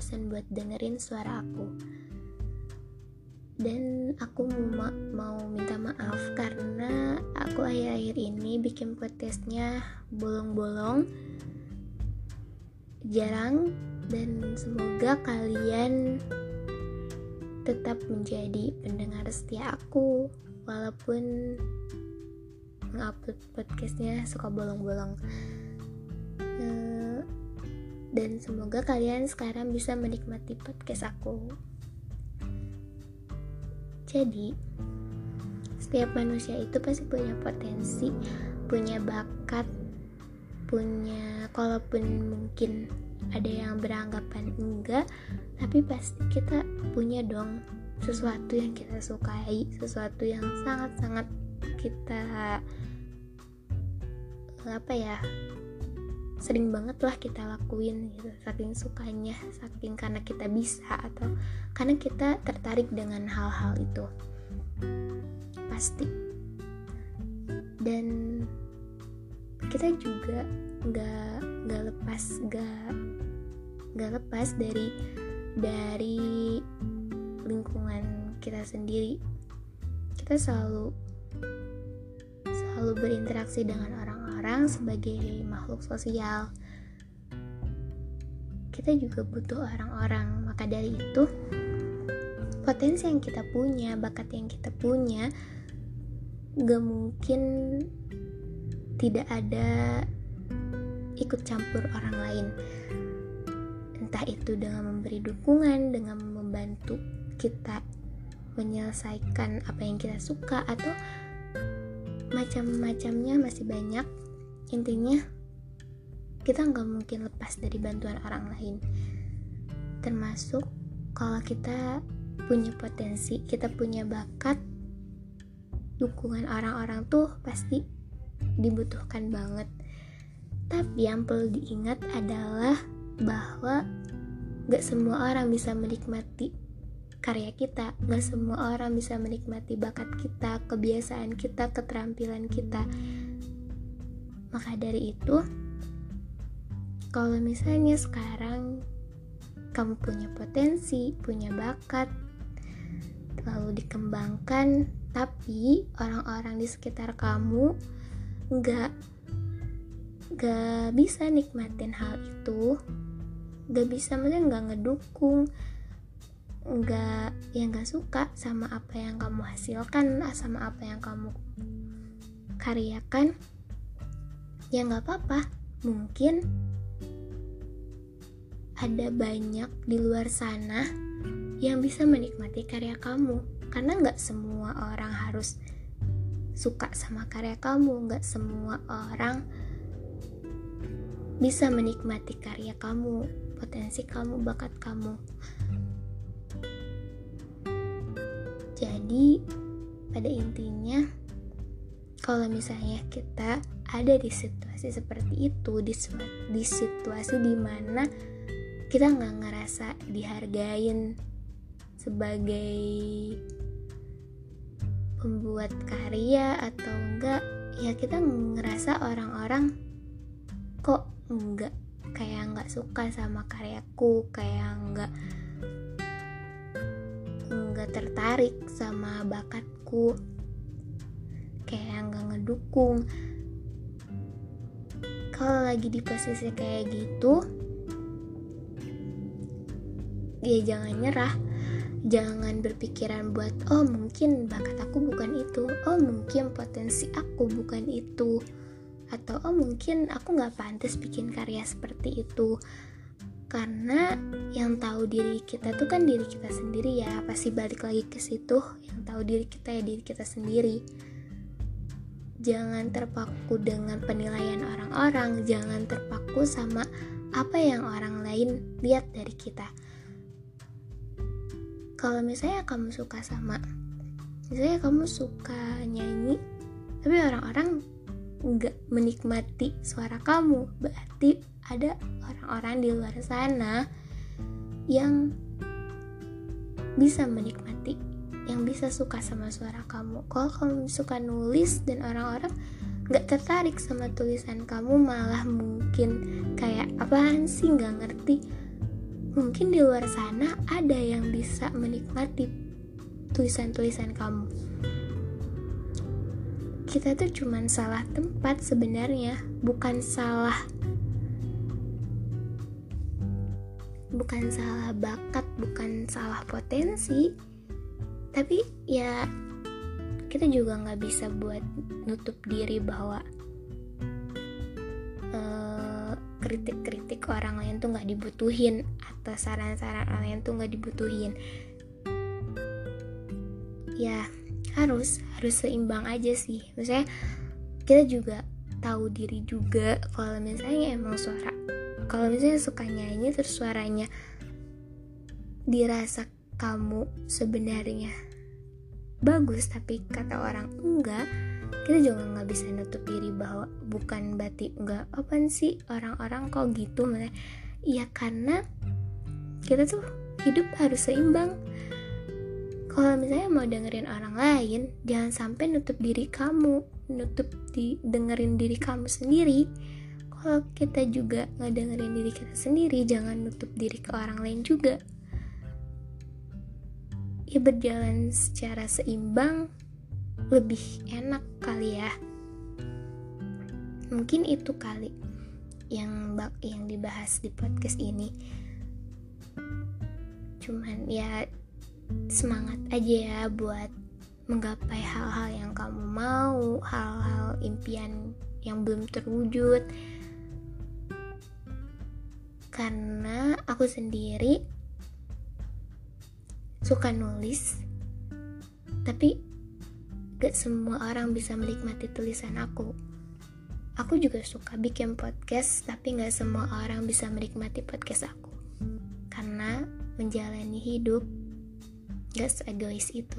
bosan buat dengerin suara aku. Dan aku mau, mau minta maaf karena aku akhir-akhir ini bikin podcastnya bolong-bolong jarang dan semoga kalian tetap menjadi pendengar setia aku. Walaupun ngupload podcastnya suka bolong-bolong dan semoga kalian sekarang bisa menikmati podcast aku. Jadi, setiap manusia itu pasti punya potensi, punya bakat, punya kalaupun mungkin ada yang beranggapan enggak, tapi pasti kita punya dong sesuatu yang kita sukai, sesuatu yang sangat-sangat kita apa ya sering banget lah kita lakuin gitu saking sukanya saking karena kita bisa atau karena kita tertarik dengan hal-hal itu. Pasti. Dan kita juga nggak nggak lepas nggak nggak lepas dari dari lingkungan kita sendiri. Kita selalu selalu berinteraksi dengan orang orang sebagai makhluk sosial. Kita juga butuh orang-orang, maka dari itu potensi yang kita punya, bakat yang kita punya, gak mungkin tidak ada ikut campur orang lain. Entah itu dengan memberi dukungan, dengan membantu kita menyelesaikan apa yang kita suka atau macam-macamnya masih banyak intinya kita nggak mungkin lepas dari bantuan orang lain. Termasuk kalau kita punya potensi kita punya bakat dukungan orang-orang tuh pasti dibutuhkan banget. Tapi yang perlu diingat adalah bahwa gak semua orang bisa menikmati karya kita gak semua orang bisa menikmati bakat kita kebiasaan kita keterampilan kita maka dari itu, kalau misalnya sekarang kamu punya potensi, punya bakat, lalu dikembangkan, tapi orang-orang di sekitar kamu nggak nggak bisa nikmatin hal itu, nggak bisa maksudnya nggak ngedukung, nggak yang nggak suka sama apa yang kamu hasilkan, sama apa yang kamu karyakan, ya nggak apa-apa. Mungkin ada banyak di luar sana yang bisa menikmati karya kamu. Karena nggak semua orang harus suka sama karya kamu. Nggak semua orang bisa menikmati karya kamu potensi kamu bakat kamu. Jadi pada intinya kalau misalnya kita ada di situasi seperti itu di, di situasi di mana kita nggak ngerasa dihargain sebagai pembuat karya atau enggak ya kita ngerasa orang-orang kok enggak kayak nggak suka sama karyaku kayak enggak enggak tertarik sama bakatku kayak nggak ngedukung kalau lagi di posisi kayak gitu ya jangan nyerah. Jangan berpikiran buat oh mungkin bakat aku bukan itu. Oh mungkin potensi aku bukan itu. Atau oh mungkin aku nggak pantas bikin karya seperti itu. Karena yang tahu diri kita tuh kan diri kita sendiri ya. Pasti balik lagi ke situ. Yang tahu diri kita ya diri kita sendiri jangan terpaku dengan penilaian orang-orang, jangan terpaku sama apa yang orang lain lihat dari kita. Kalau misalnya kamu suka sama, misalnya kamu suka nyanyi, tapi orang-orang nggak menikmati suara kamu, berarti ada orang-orang di luar sana yang bisa menikmati yang bisa suka sama suara kamu. Kalau kamu suka nulis dan orang-orang nggak tertarik sama tulisan kamu malah mungkin kayak apaan sih? Nggak ngerti. Mungkin di luar sana ada yang bisa menikmati tulisan-tulisan kamu. Kita tuh cuman salah tempat sebenarnya bukan salah bukan salah bakat bukan salah potensi tapi ya kita juga nggak bisa buat nutup diri bahwa eh, kritik-kritik orang lain tuh nggak dibutuhin atau saran-saran orang lain tuh nggak dibutuhin. Ya harus harus seimbang aja sih. Maksudnya kita juga tahu diri juga. Kalau misalnya emang suara kalau misalnya suka nyanyi terus suaranya dirasa kamu sebenarnya. Bagus tapi kata orang enggak kita juga nggak bisa nutup diri bahwa bukan berarti enggak. Apa sih orang-orang kok gitu mana ya karena kita tuh hidup harus seimbang. Kalau misalnya mau dengerin orang lain jangan sampai nutup diri kamu nutup di dengerin diri kamu sendiri. Kalau kita juga nggak dengerin diri kita sendiri jangan nutup diri ke orang lain juga ya berjalan secara seimbang lebih enak kali ya. Mungkin itu kali yang bak yang dibahas di podcast ini. Cuman ya semangat aja ya buat menggapai hal-hal yang kamu mau hal-hal impian yang belum terwujud. Karena aku sendiri suka nulis tapi gak semua orang bisa menikmati tulisan aku. Aku juga suka bikin podcast tapi gak semua orang bisa menikmati podcast aku. Karena menjalani hidup gak seegois itu